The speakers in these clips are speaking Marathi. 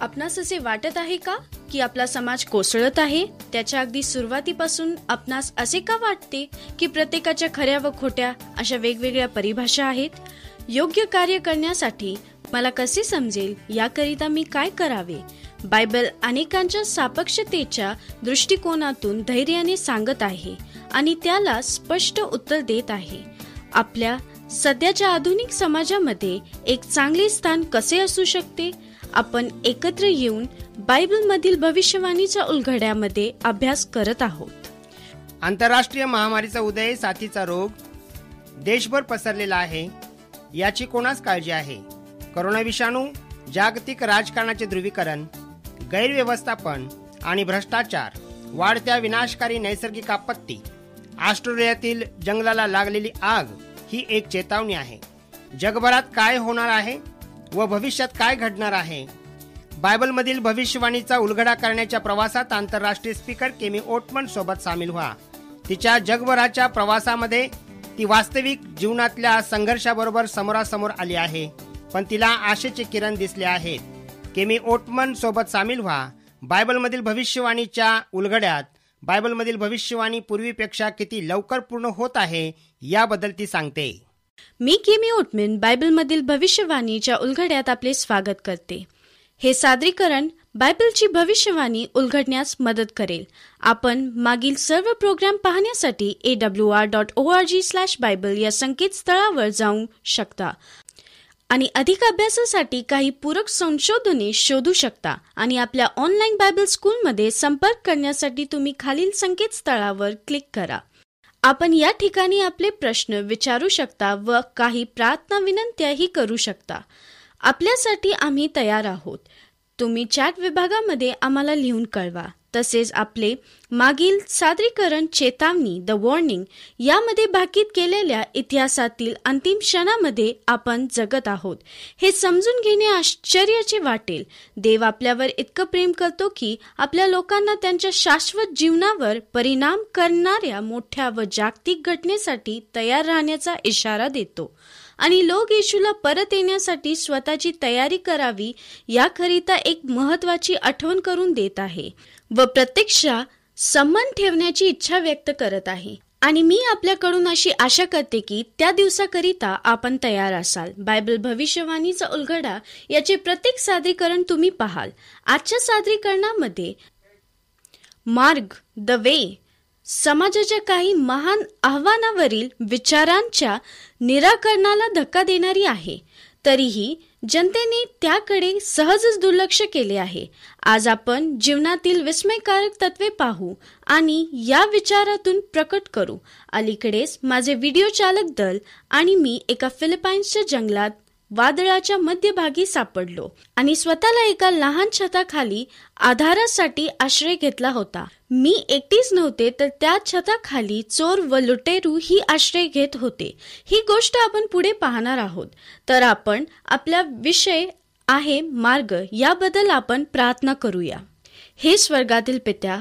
आपणास असे वाटत आहे का की आपला समाज कोसळत आहे? त्याच्या अगदी सुरुवातीपासून आपणास असे का वाटते की प्रत्येकाच्या खऱ्या व खोट्या अशा वेगवेगळ्या परिभाषा आहेत? योग्य कार्य करण्यासाठी मला कसे समजेल? याकरिता मी काय करावे? बायबल अनेकांच्या सापक्षतेच्या दृष्टिकोनातून धैर्याने सांगत आहे आणि त्याला स्पष्ट उत्तर देत आहे. आपल्या सध्याच्या आधुनिक समाजामध्ये एक चांगले स्थान कसे असू शकते? आपण एकत्र येऊन बायबलमधील भविष्यवाणीच्या उलघड्यामध्ये अभ्यास करत आहोत. आंतरराष्ट्रीय महामारीचा उदय साथीचा रोग देशभर पसरलेला आहे. याची कोणाच काळजी आहे? करोना विषाणू जागतिक राजकारणाचे ध्रुवीकरण गैरव्यवस्थापन आणि भ्रष्टाचार वाढत्या विनाशकारी नैसर्गिक आपत्ती ऑस्ट्रेलियातील जंगलाला लागलेली आग ही एक चेतावणी आहे. जगभरात काय होणार आहे? व भविष्यात काय घडणार आहे? बायबलमधील भविष्यवाणीचा उलगडा करण्याच्या प्रवासात आंतरराष्ट्रीय स्पीकर केमी ओटमन सोबत सामील व्हा. तिच्या जगभराच्या प्रवासामध्ये ती वास्तविक जीवनातल्या संघर्षाबरोबर समोरासमोर आली आहे पण तिला आशेचे किरण दिसले आहेत. केमी ओटमन सोबत सामील व्हा. बायबलमधील भविष्यवाणीच्या उलगड्यात बायबलमधील भविष्यवाणी पूर्वीपेक्षा किती लवकर पूर्ण होत आहे याबद्दल ती सांगते. मी केमी ओटमिन बायबलमधील भविष्यवाणीच्या उलगड्यात आपले स्वागत करते. हे सादरीकरण बायबलची भविष्यवाणी उलगडण्यास मदत करेल. आपण मागील सर्व प्रोग्राम पाहण्यासाठी A W R dot O R G slash Bible या संकेतस्थळावर जाऊ शकता. आणि अधिक अभ्यासासाठी काही पूरक संशोधने शोधू शकता आणि आपल्या ऑनलाईन बायबल स्कूलमध्ये संपर्क करण्यासाठी तुम्ही खालील संकेतस्थळावर क्लिक करा. आपण या ठिकाणी आपले प्रश्न विचारू शकता व काही प्रार्थना विनंत्याही करू शकता. आपल्यासाठी आम्ही तयार आहोत. तुम्ही चॅट विभागामध्ये आम्हाला लिहून कळवा. तसेच आपले मागील सादरीकरण चेतावणी द वॉर्निंग यामध्ये भाकीत केलेल्या इतिहासातील अंतिम क्षणामध्ये आपण जगत आहोत. हे समजून घेणे आश्चर्याचे वाटेल. देव आपल्यावर इतकं प्रेम करतो की आपल्या लोकांना त्यांच्या शाश्वत जीवनावर परिणाम करणाऱ्या मोठ्या व जागतिक घटनेसाठी तयार राहण्याचा इशारा देतो. आणि लोक येशूला परत येण्यासाठी स्वतःची तयारी करावी याकरिता एक महत्वाची आठवण करून देत आहे व प्रत्यक्षा संबंध ठेवण्याची इच्छा व्यक्त करत आहे. आणि मी आपल्याकडून अशी आशा करते की त्या दिवसाकरिता आपण तयार असाल. बायबल भविष्यवाणीचा उलगडा याचे प्रत्येक सादरीकरण तुम्ही पाहाल. आजच्या सादरीकरणामध्ये मार्ग द वे समाजाच्या काही महान आव्हानावरील विचारांच्या निराकरणाला धक्का देणारी आहे. तरीही जनतेने त्याकडे सहजच दुर्लक्ष केले आहे. आज आपण जीवनातील विस्मयकारक तत्वे पाहू आणि या विचारातून प्रकट करू. अलीकडेच माझे व्हिडिओ चालक दल आणि मी एका फिलिपाईन्सच्या जंगलात वादळाच्या मध्यभागी सापडलो आणि स्वतःला एका लहान छताखाली आधारासाठी आश्रय घेतला होता. मी एकटीच नव्हते तर त्या छताखाली चोर व लुटेरू ही आश्रय घेत होते. ही गोष्ट आपण पुढे पाहणार आहोत. तर आपण आपला विषय आहे मार्ग. याबद्दल आपण प्रार्थना करूया. हे स्वर्गातील पित्या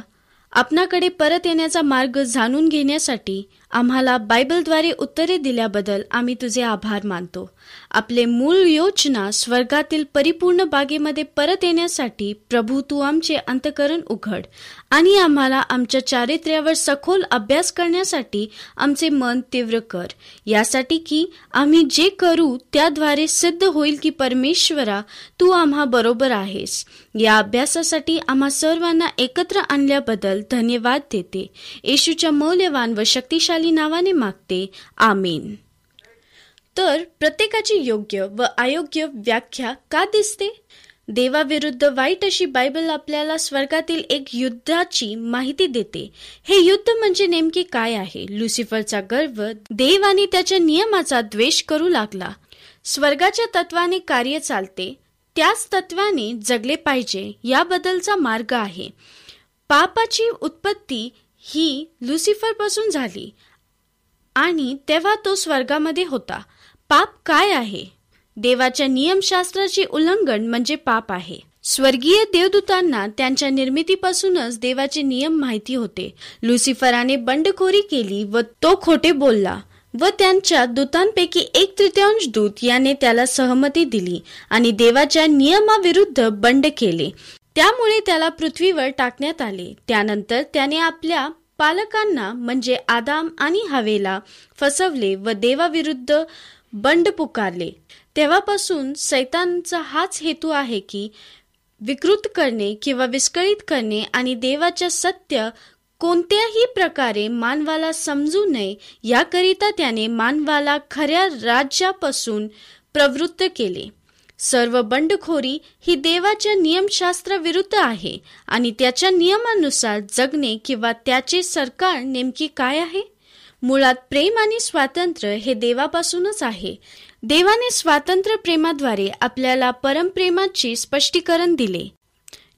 आपणाकडे परत येण्याचा मार्ग जाणून घेण्यासाठी आम्हाला बायबलद्वारे उत्तरे दिल्याबद्दल आम्ही तुझे आभार मानतो. आपले मूळ योजना स्वर्गातील परिपूर्ण बागेमध्ये परत येण्यासाठी प्रभू तू आमचे अंतकरण उघड आणि आम्हाला आमच्या चारित्र्यावर सखोल अभ्यास करण्यासाठी आमचे मन तीव्र कर. यासाठी की आम्ही जे करू त्याद्वारे सिद्ध होईल की परमेश्वरा तू आम्हा बरोबर आहेस. या अभ्यासासाठी आम्हा सर्वांना एकत्र आणल्याबद्दल धन्यवाद देते. येशूच्या मौल्यवान व शक्तिशाली नावाने मागते. आमीन. तर प्रत्येकाची योग्य व अयोग्य व्याख्या का दिसते? देवाविरुद्ध वाईट अशी बायबल आपल्याला स्वर्गातील एक युद्धाची माहिती देते. हे युद्ध म्हणजे नेमके काय आहे? लुसिफरचा गर्व देव आणि त्याच्या नियमाचा द्वेष करू लागला. स्वर्गाच्या तत्वाने कार्य चालते. त्याच तत्वाने जगले पाहिजे याबद्दलचा मार्ग आहे. पापाची उत्पत्ती ही लुसिफरपासून झाली. आणि तेव्हा तो स्वर्गामध्ये होता. पाप काय आहे? देवाच्या नियमशास्त्राचे उल्लंघन म्हणजे पाप आहे. स्वर्गीय देवदूतांना त्यांच्या निर्मितीपासूनच देवाचे नियम माहिती होते. लुसिफराने बंडखोरी केली व तो खोटे बोलला व त्यांच्या दूतांपैकी एक तृतीयांश दूत याने त्याला सहमती दिली आणि देवाच्या नियमाविरुद्ध बंड केले. त्यामुळे त्याला पृथ्वीवर टाकण्यात आले. त्यानंतर त्याने आपल्या पालकांना म्हणजे आदाम आणि हवेला फसवले व देवाविरुद्ध बंड पुकारले. तेव्हापासून सैतानचा हाच हेतू आहे की विकृत करणे किंवा विस्कळीत करणे आणि देवाच्या सत्य कोणत्याही प्रकारे मानवाला समजू नये याकरिता त्याने मानवाला खऱ्या राज्यापासून प्रवृत्त केले. सर्व बंडखोरी ही देवाच्या नियमशास्त्राविरुद्ध आहे आणि त्याच्या नियमानुसार जगणे किंवा त्याचे सरकार नेमकी काय आहे? मुळात प्रेम आणि स्वातंत्र्य हे देवापासूनच आहे. देवाने स्वातंत्र्य प्रेमाद्वारे आपल्याला परमप्रेमाचे स्पष्टीकरण दिले.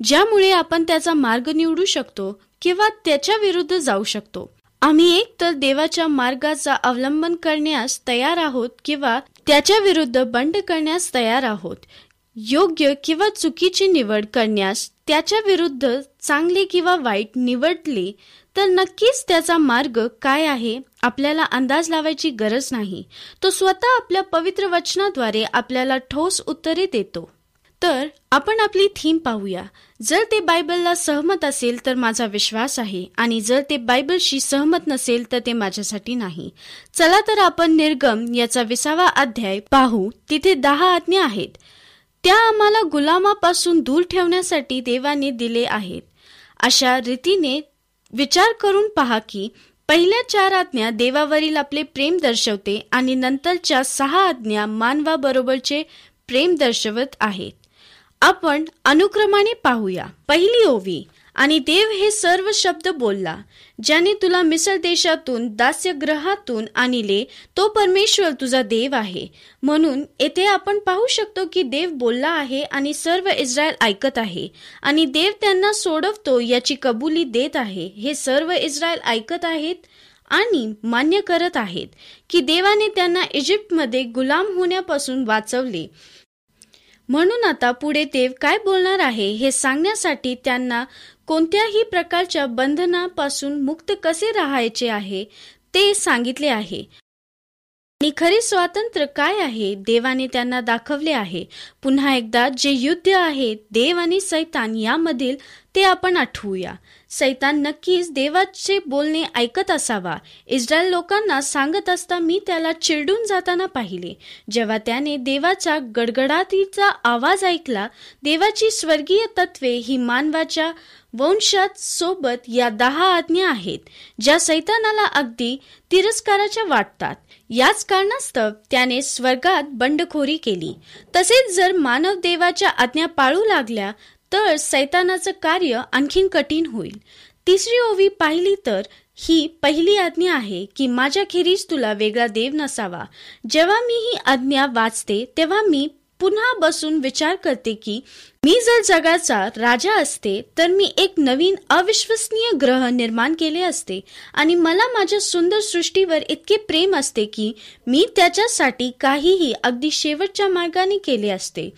ज्यामुळे आपण त्याचा मार्ग निवडू शकतो किंवा त्याच्या विरुद्ध जाऊ शकतो. आम्ही एक तर देवाच्या मार्गाचा अवलंबन करण्यास तयार आहोत किंवा त्याच्या विरुद्ध बंड करण्यास तयार आहोत. योग्य किंवा चुकीची निवड करण्यास त्याच्या विरुद्ध चांगले किंवा वाईट निवडले तर नक्कीच त्याचा मार्ग काय आहे? आपल्याला अंदाज लावायची गरज नाही. तो स्वतः आपल्या पवित्र वचनाद्वारे आपल्याला ठोस उत्तरे देतो. तर आपण आपली थीम पाहूया. जर ते बायबलला सहमत असेल तर माझा विश्वास आहे आणि जर ते बायबलशी सहमत नसेल तर ते माझ्यासाठी नाही. चला तर आपण निर्गम याचा विसावा अध्याय पाहू. तिथे दहा आज्ञा आहेत. त्या आम्हाला गुलामापासून दूर ठेवण्यासाठी देवाने दिले आहेत. अशा रीतीने विचार करून पहा की पहिल्या चार आज्ञा देवावरील आपले प्रेम दर्शवते आणि नंतरच्या सहा आज्ञा मानवाबरोबरचे प्रेम दर्शवत आहेत. आपण अनुक्रमाने पाहूया. पहिली ओवी आणि देव हे सर्व शब्द बोलला ज्याने तुला मिसळ देशातून दास्यग्रहातून आणले तो परमेश्वर तुझा देव आहे. म्हणून येथे आपण पाहू शकतो की देव बोलला आहे आणि सर्व इस्रायल ऐकत आहे. आणि देव त्यांना सोडवतो याची कबुली देत आहे. हे सर्व इस्रायल ऐकत आहेत आणि मान्य करत आहेत की देवाने त्यांना इजिप्तमध्ये गुलाम होण्यापासून वाचवले. म्हणून आता पुढे देव काय बोलणार आहे हे सांगण्यासाठी त्यांना कोणत्याही प्रकारच्या बंधनापासून मुक्त कसे राहायचे आहे ते सांगितले आहे. आणि खरे स्वातंत्र्य काय आहे देवाने त्यांना दाखवले आहे. पुन्हा एकदा जे युद्ध आहे देव आणि सैतान यामधील ते आपण आठवूया. सैतान नक्कीच देवाचे बोलणे ऐकत असावा. इस्रायल लोकांना सांगत असता मी त्याला चिरडून जाताना पाहिले. जेव्हा त्याने देवाचा गडगडातीचा आवाज ऐकला देवाची स्वर्गीय तत्वे ही मानवाच्या वंशात सोबत या दहा आज्ञा आहेत ज्या सैतानाला अगदी तिरस्काराच्या वाटतात. याच कारणास्तव त्याने स्वर्गात बंडखोरी केली. तसेच जर मानव देवाच्या आज्ञा पाळू लागल्या तर सैतानाचं कार्य आणखीन कठीण होईल. तिसरी ओवी पाहिली तर ही पहिली आज्ञा आहे की माझ्या खेरीज तुला वेगळा देव नसावा. जेव्हा मी ही आज्ञा वाचते तेव्हा मी पुन्हा बसून विचार करते की मी जर जगाचा राजा असते तर मी एक नवीन अविश्वसनीय ग्रह निर्माण केले असते. आणि मला माझ्या सुंदर सृष्टीवर इतके प्रेम असते की मी त्याच्यासाठी काहीही अगदी शेवटच्या मार्गाने केले असते.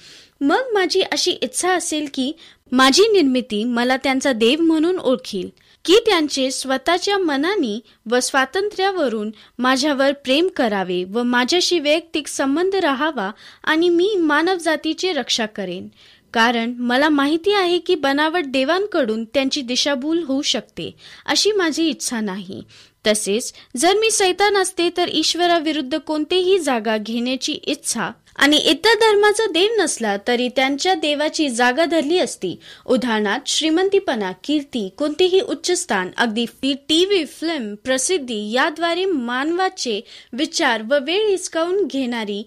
मग माझी अशी इच्छा असेल की माझी निर्मिती मला त्यांचा देव म्हणून ओळखील. की त्यांचे स्वतःच्या मनानी व स्वातंत्र्यावरून माझ्यावर प्रेम करावे व माझ्याशी वैयक्तिक संबंध राहावा आणि मी मानवजातीची रक्षा करेन. कारण मला माहिती आहे की बनावट देवांकडून त्यांची दिशाभूल होऊ शकते अशी माझी इच्छा नाही. तसेच जर मी सैतान असते तर ईश्वराविरुद्ध कोणतेही जागा घेण्याची इच्छा आणि इतर धर्माचा देव नसला तरी त्यांच्या देवाची जागा धरली असती. उदाहरणार्थ श्रीमंतीपणा कीर्ती कोणतेही उच्च स्थान अगदी टी व्ही फिल्म प्रसिद्धी याद्वारे मानवाचे विचार व वेळ हिसकावून घेणारी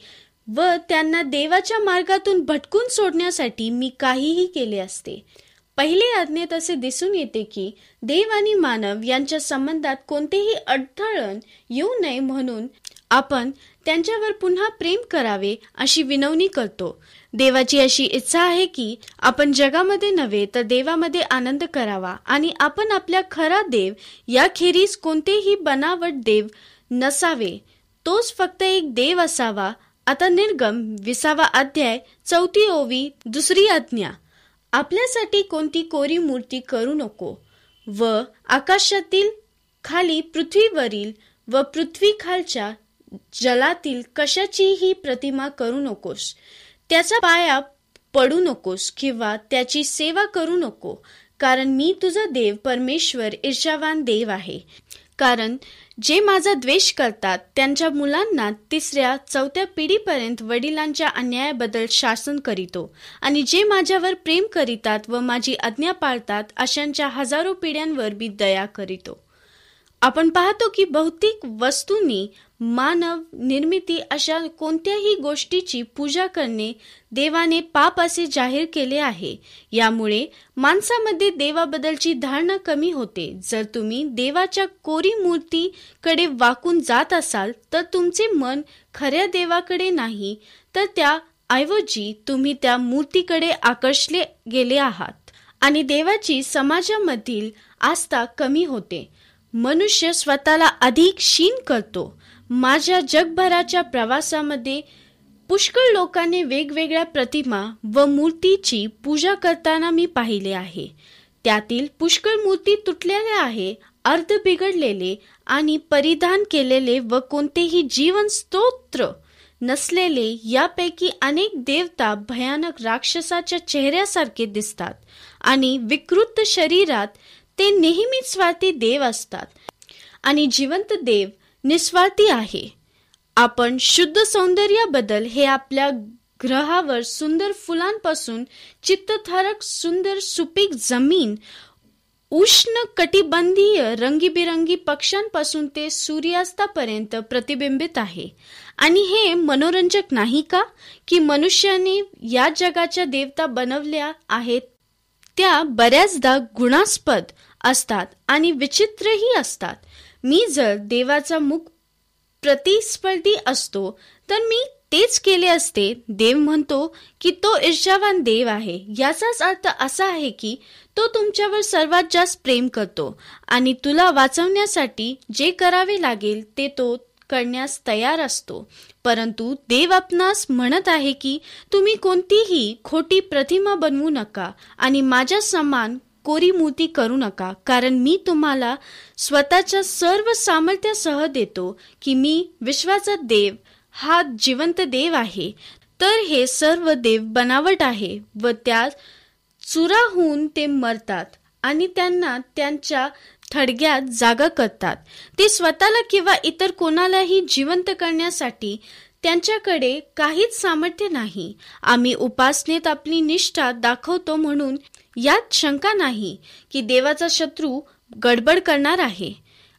व त्यांना देवाच्या मार्गातून भटकून सोडण्यासाठी मी काहीही केले असते. पहिले आज्ञेत असे दिसून येते की देव आणि मानव यांच्या संबंधात कोणतेही अडथळण येऊ नये म्हणून आपण त्यांच्यावर पुन्हा प्रेम करावे अशी विनवणी करतो. देवाची अशी इच्छा आहे की आपण जगामध्ये नव्हे तर देवामध्ये आनंद करावा आणि आपण आपल्या खरा देव याखेरीज कोणतेही बनावट देव नसावे. तोच फक्त एक देव असावा. आता निर्गम विसावा अध्याय चौथी ओवी दुसरी आज्ञा. आपल्यासाठी कोणती कोरी मूर्ती करू नको. व आकाशातील खाली पृथ्वीवरील व पृथ्वी खालच्या जलातील कशाचीही प्रतिमा करू नकोस. त्याचा पाया पडू नकोस किंवा त्याची सेवा करू नको कारण मी तुझा देव परमेश्वर ईर्षावान देव आहे. कारण जे माझा द्वेष करतात त्यांच्या मुलांना तिसऱ्या चौथ्या पिढीपर्यंत वडिलांच्या अन्यायाबद्दल शासन करीतो. आणि जे माझ्यावर प्रेम करीतात व माझी आज्ञा पाळतात अशांच्या हजारो पिढ्यांवर मी दया करीतो. आपण पाहतो की बहुतेक वस्तूंनी मानव निर्मिती अशा कोणत्याही गोष्टीची पूजा करणे देवाने पाप असे जाहीर केले आहे. यामुळे माणसामध्ये देवाबद्दलची धारणा कमी होते. जर तुम्ही देवाच्या कोरी मूर्तीकडे वाकून जात असाल तर तुमचे मन खऱ्या देवाकडे नाही तर त्या ऐवजी तुम्ही त्या मूर्तीकडे आकर्षले गेले आहात. आणि देवाची समाजामधील आस्था कमी होते. मनुष्य स्वतःला अधिक क्षीण करतो. माझ्या जगभराच्या प्रवासामध्ये पुष्कळ लोकांनी वेगवेगळ्या प्रतिमा व मूर्तीची पूजा करताना मी पाहिले आहे. त्यातील पुष्कळ मूर्ती तुटलेल्या आहे अर्ध बिघडलेले आणि परिधान केलेले व कोणतेही जीवन स्तोत्र नसलेले यापैकी अनेक देवता भयानक राक्षसाच्या चेहऱ्यासारखे दिसतात आणि विकृत शरीरात ते नेहमीच स्वार्थी देव असतात. आणि जिवंत देव निस्वार्थी आहे. आपण शुद्ध सौंदर्याबद्दल हे आपल्या ग्रहावर सुंदर फुलांपासून चित्तथारक सुंदर सुपीक जमीन उष्ण कटिबंधीय रंगीबिरंगी पक्ष्यांपासून ते सूर्यास्तापर्यंत प्रतिबिंबित आहे. आणि हे मनोरंजक नाही का? की मनुष्याने या जगाच्या देवता बनवल्या आहेत त्या बऱ्याचदा गुणास्पद असतात आणि विचित्रही असतात. मी जर देवाचा मुख प्रतिस्पर्धी असतो तर मी तेच केले असते. देव म्हणतो की तो ईर्षावान देव आहे. याचाच अर्थ असा आहे की तो तुमच्यावर सर्वात जास्त प्रेम करतो आणि तुला वाचवण्यासाठी जे करावे लागेल ते तो करण्यास तयार असतो. परंतु देव आपणास म्हणत आहे की तुम्ही कोणतीही खोटी प्रतिमा बनवू नका आणि माझ्या समान कोरी मूर्ती करू नका कारण मी तुम्हाला स्वतःच्या सर्व सामर्थ्यासह देतो की मी विश्वाचा देव हा जिवंत देव आहे. तर हे सर्व देव बनावट आहे व त्या चुरा होऊन ते मरतात आणि त्यांना त्यांच्या थडग्यात जागा करतात. ते स्वतःला किंवा इतर कोणालाही जिवंत करण्यासाठी त्यांच्याकडे काहीच सामर्थ्य नाही. आम्ही उपासनेत आपली निष्ठा दाखवतो म्हणून यात शंका नाही की देवाचा शत्रू गडबड करणार आहे.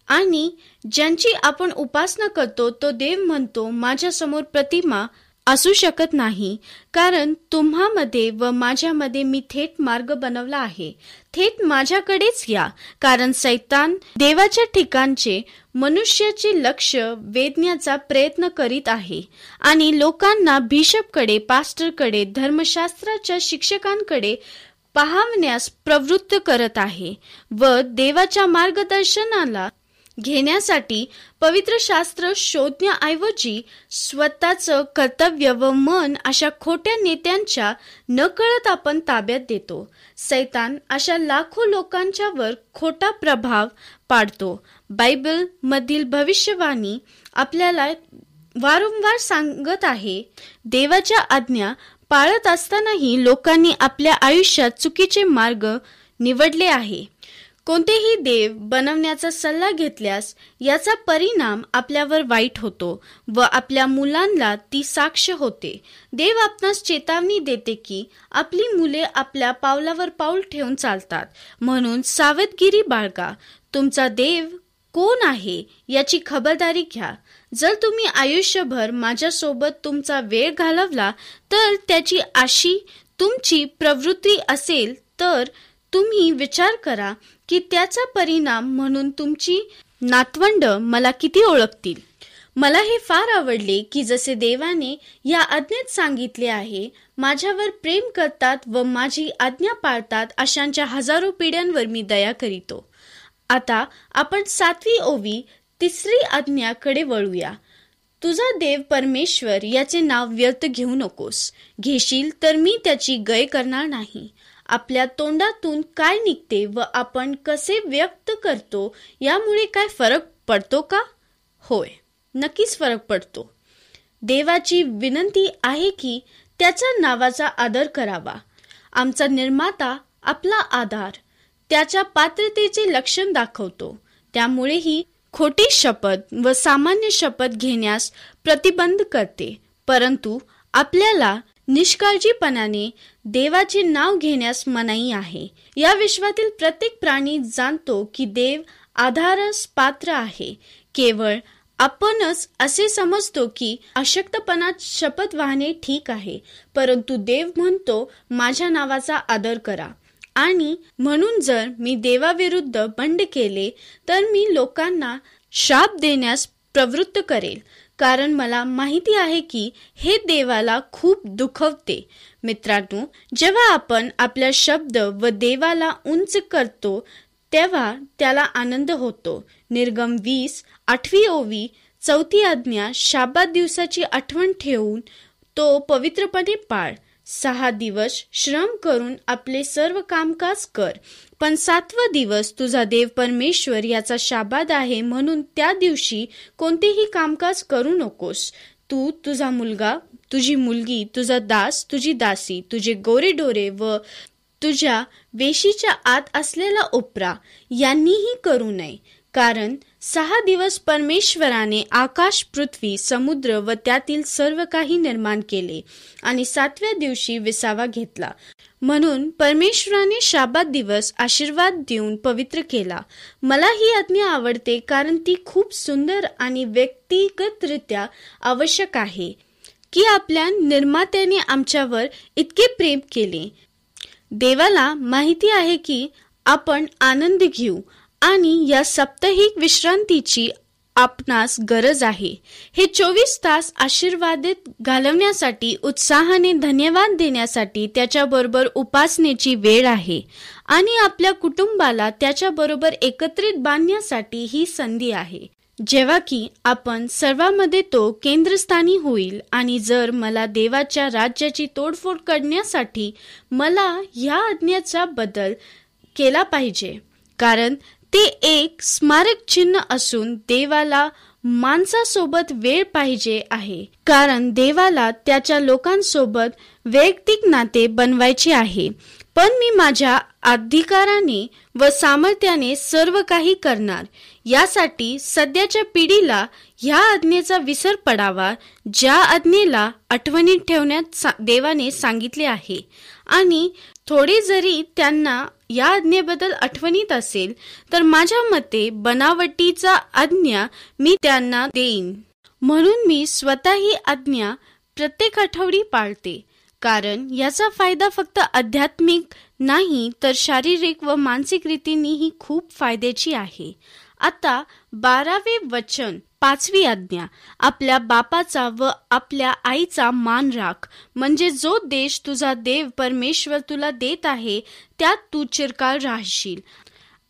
आणि ज्यांची आपण उपासना करतो तो देव म्हणतो माझ्यासमोर प्रतिमा असू शकत नाही कारण तुम्हामध्ये व माझ्यामध्ये मी थेट मार्ग बनवला आहे. थेट माझ्याकडेच या कारण सैतान देवाच्या ठिकाणचे मनुष्याचे लक्ष वेधण्याचा प्रयत्न करीत आहे. आणि लोकांना बिशपकडे पास्टरकडे धर्मशास्त्राच्या शिक्षकांकडे पाहण्यास प्रवृत्त करत आहे व देवाच्या मार्गदर्शनाला घेण्यासाठी पवित्र शास्त्र शोधण्याऐवजी स्वतःचं कर्तव्य व मन अशा खोट्या नेत्यांच्या नकळत आपण ताब्यात देतो. सैतान अशा लाखो लोकांच्यावर खोटा प्रभाव पाडतो. बायबल मधील भविष्यवाणी आपल्याला वारंवार सांगत आहे देवाच्या आज्ञा पाळत असतानाही लोकांनी आपल्या आयुष्यात चुकीचे मार्ग निवडले आहे. कोणतेही देव बनवण्याचा सल्ला घेतल्यास याचा परिणाम आपल्यावर वाईट होतो व आपल्या मुलांना ती साक्ष होते. देव आपणास चेतावणी देते की आपली मुले आपल्या पावलावर पाऊल ठेवून चालतात. म्हणून सावधगिरी बाळगा. तुमचा देव कोण आहे याची खबरदारी घ्या. जर तुम्ही आयुष्यभर माझ्यासोबत तुमचा वेळ घालवला तर त्याची आशी तुमची प्रवृत्ती असेल तर तुम्ही विचार करा की त्याचा परिणाम म्हणून तुमची नातवंड मला किती ओळखतील. मला हे फार आवडले की जसे देवाने या आज्ञेत सांगितले आहे माझ्यावर प्रेम करतात व माझी आज्ञा पाळतात अशांच्या हजारो पिढ्यांवर मी दया करीतो. आता आपण सातवी ओवी तिसरी आज्ञाकडे वळूया. तुझा देव परमेश्वर याचे नाव व्यर्थ घेऊ नकोस. घेशील तर मी त्याची गय करणार नाही. आपल्या तोंडातून काय निघते व आपण कसे व्यक्त करतो यामुळे काय फरक पडतो का? होय नक्कीच फरक पडतो. देवाची विनंती आहे की त्याच्या नावाचा आदर करावा. आमचा निर्माता आपला आधार. त्याच्या पात्रतेचे लक्षण दाखवतो. त्यामुळेही खोटी शपथ व सामान्य शपथ घेण्यास प्रतिबंध करते. परंतु आपल्याला निष्काळजीपणाने देवाचे नाव घेण्यास मनाई आहे. या विश्वातील प्रत्येक प्राणी जाणतो की देव आधारस पात्र आहे. केवळ आपणच असे समजतो की अशक्तपणात शपथ वाहणे ठीक आहे. परंतु देव म्हणतो माझ्या नावाचा आदर करा. आणि म्हणून जर मी देवाविरुद्ध बंड केले तर मी लोकांना शाप देण्यास प्रवृत्त करेल. कारण मला माहिती आहे की हे देवाला खूप दुखवते. मित्रांनो जेव्हा आपण आपला शब्द व देवाला उंच करतो तेव्हा त्याला आनंद होतो. निर्गम वीस आठवी ओवी चौथी आज्ञा शाबाद दिवसाची आठवण ठेवून तो पवित्रपणे पाळ. सहा दिवस श्रम करून आपले सर्व कामकाज कर. पण सातवा दिवस तुझा देव परमेश्वर याचा शाबाद आहे म्हणून त्या दिवशी कोणतेही कामकाज करू नकोस. तू तुझा मुलगा तुझी मुलगी तुझा दास तुझी दासी तुझे गोरेडोरे व तुझ्या वेशीच्या आत असलेला ओपरा यांनीही करू नये. कारण सहा दिवस परमेश्वराने आकाश पृथ्वी समुद्र व त्यातील सर्व काही निर्माण केले आणि सातव्या दिवशी विसावा घेतला. म्हणून परमेश्वराने शाबात दिवस आशीर्वाद देऊन पवित्र केला. मला ही आज्ञा आवडते कारण ती खूप सुंदर आणि व्यक्तिगतरित्या आवश्यक आहे की आपल्या निर्मात्याने आमच्यावर इतके प्रेम केले. देवाला माहिती आहे की आपण आनंद घेऊ आणि या साप्ताहिक विश्रांतीची आपणास गरज आहे. हे चोवीस तास आशीर्वादित घालवण्यासाठी उत्साहाने धन्यवाद देण्यासाठी त्याच्याबरोबर उपासनेची वेळ आहे आणि आपल्या कुटुंबाला त्याच्याबरोबर एकत्रित बांधण्यासाठी ही संधी आहे. जेव्हा की आपण सर्वांमध्ये तो केंद्रस्थानी होईल आणि जर मला देवाच्या राज्याची तोडफोड करण्यासाठी मला ह्या आज्ञेचा बदल केला पाहिजे. कारण ते एक स्मारक चिन्ह असून देवाला माणसासोबत वेळ पाहिजे आहे. कारण देवाला त्याच्या लोकांसोबत वैयक्तिक नाते बनवायचे आहे. पण मी माझ्या अधिकाराने व सामर्थ्याने सर्व काही करणार. यासाठी सध्याच्या पिढीला ह्या आज्ञेचा विसर पडावा ज्या आज्ञेला आठवणीत ठेवण्यात सा देवाने सांगितले आहे. आणि थोडे जरी त्यांना या आज्ञेबद्दल आठवणीत असेल तर माझ्या मते बनावटीचा आज्ञा मी त्यांना देईन. म्हणून मी स्वतः ही आज्ञा प्रत्येक आठवडी पाळते. कारण याचा फायदा फक्त आध्यात्मिक नाही तर शारीरिक व मानसिक रीतीनेही खूप फायद्याची आहे. आता बारावे वचन पाचवी आज्ञा. आपल्या बापाचा व आपल्या आईचा मान राख. म्हणजे जो देश तुझा देव परमेश्वर तुला देत आहे त्यात तू चिरकाल राहशील.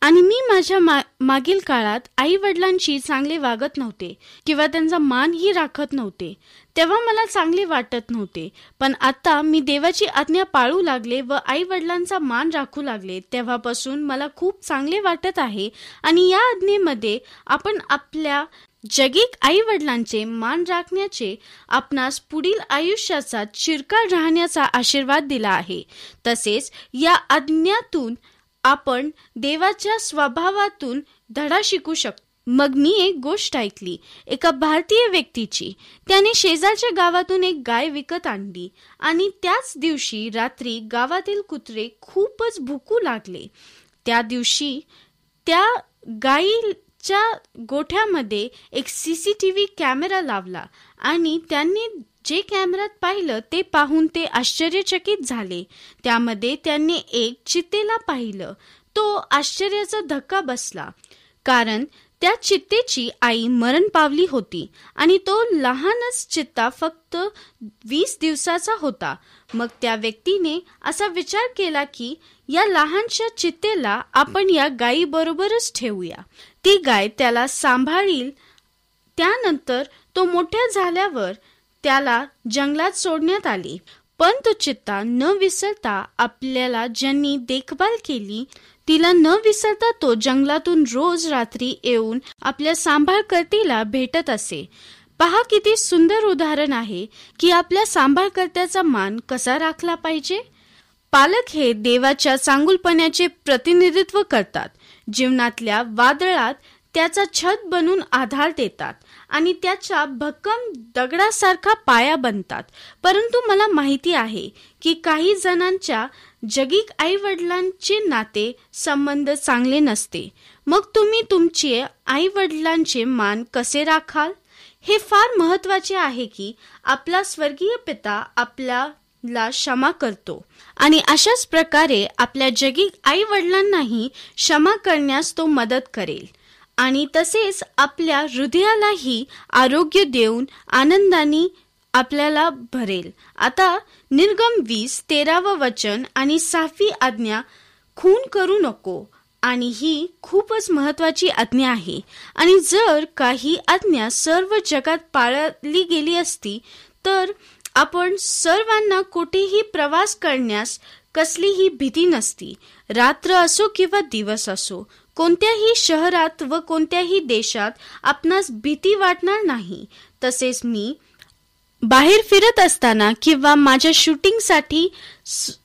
आणि मी माझ्या मा, मागील काळात आई वडिलांशी चांगले वागत नव्हते किंवा त्यांचा मानही राखत नव्हते. तेव्हा मला चांगले वाटत नव्हते. पण आता मी देवाची आज्ञा पाळू लागले व आई वडिलांचा मान राखू लागले. तेव्हापासून मला खूप चांगले वाटत आहे आणि या आज्ञेमध्ये आपण आपल्या जगिक आई वडिलांचे मान राखण्याचे आपणास पुढील आयुष्याचा चिरकाळ राहण्याचा आशीर्वाद दिला आहे. तसेच या आज्ञातून आपण देवाच्या स्वभावातून धडा शिकू शकतो मग मी एक गोष्ट ऐकली. एका भारतीय व्यक्तीची. त्याने शेजारच्या गावातून एक गाय विकत आणली. आणि त्याच दिवशी रात्री गावातील कुत्रे खूपच भुकू लागले. त्या दिवशी त्या गायीच्या गोठ्यामध्ये एक C C T V camera लावला आणि त्यांनी जे कॅमेऱ्यात पाहिलं ते पाहून ते आश्चर्यचकित झाले. त्यामध्ये त्यांनी एक चितेला पाहिलं. तो आश्चर्याचा धक्का बसला. कारण त्या चित्तेची आई मरण पावली होती आणि तो लहानच चित्ता फक्त वीस दिवसाचा होता. मग त्या व्यक्तीने असा विचार केला की या लहानशा चित्तेला आपण या गायीबरोबरच ठेवूया. ती गाय त्याला सांभाळील. त्यानंतर तो मोठ्या झाल्यावर त्याला जंगलात सोडण्यात आले. पण तो चित्ता न विसरता आपल्याला ज्यांनी देखभाल केली तिला न विसरता तो जंगलातून रोज रात्री येऊन आपल्या सांभाळकर्तीला भेटत असे. पहा किती सुंदर उदाहरण आहे की आपल्या सांभाळकर्त्याचा मान कसा राखला पाहिजे? पालक हे देवाच्या चांगुलपणाचे प्रतिनिधित्व करतात. जीवनातल्या वादळात त्याचा छत बनून आधार देतात. आणि त्याच्या भक्कम दगडासारखा पाया बनतात. परंतु मला माहिती आहे की काही जणांच्या जगिक आई वडिलांचे नाते संबंध चांगले नसते. मग तुम्ही तुमचे आई वडिलांचे मान कसे राखाल? हे फार महत्त्वाचे आहे की आपला स्वर्गीय पिता आपल्याला क्षमा करतो आणि अशाच प्रकारे आपल्या जगिक आई वडिलांनाही क्षमा करण्यास तो मदत करेल. आणि तसेच आपल्या हृदयालाही आरोग्य देऊन आनंदाने आपल्याला भरेल. आता निर्गम वीस तेरावं वचन आणि साफी आज्ञा खून करू नको. आणि ही खूपच महत्वाची आज्ञा आहे. आणि जर काही आज्ञा सर्व जगात पाळली गेली असती तर आपण सर्वांना कुठेही प्रवास करण्यास कसलीही भीती नसती. रात्र असो किंवा दिवस असो कोणत्याही शहरात व कोणत्याही देशात आपणास भीती वाटणार नाही. तसेच मी बाहेर फिरत असताना किंवा माझ्या शूटिंगसाठी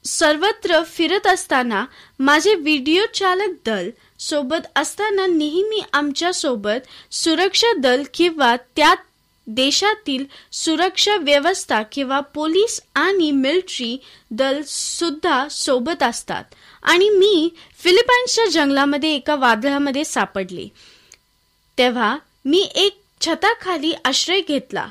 सर्वत्र फिरत असताना माझे व्हिडिओ चालक दल सोबत असताना नेहमी आमच्यासोबत सुरक्षा दल किंवा त्यात देशातील सुरक्षा व्यवस्था किंवा पोलीस आणि मिलिटरी दल सुद्धा सोबत असतात. आणि मी फिलिपाईन्सच्या जंगलामध्ये एका वादळामध्ये सापडले. तेव्हा मी एक छताखाली आश्रय घेतला.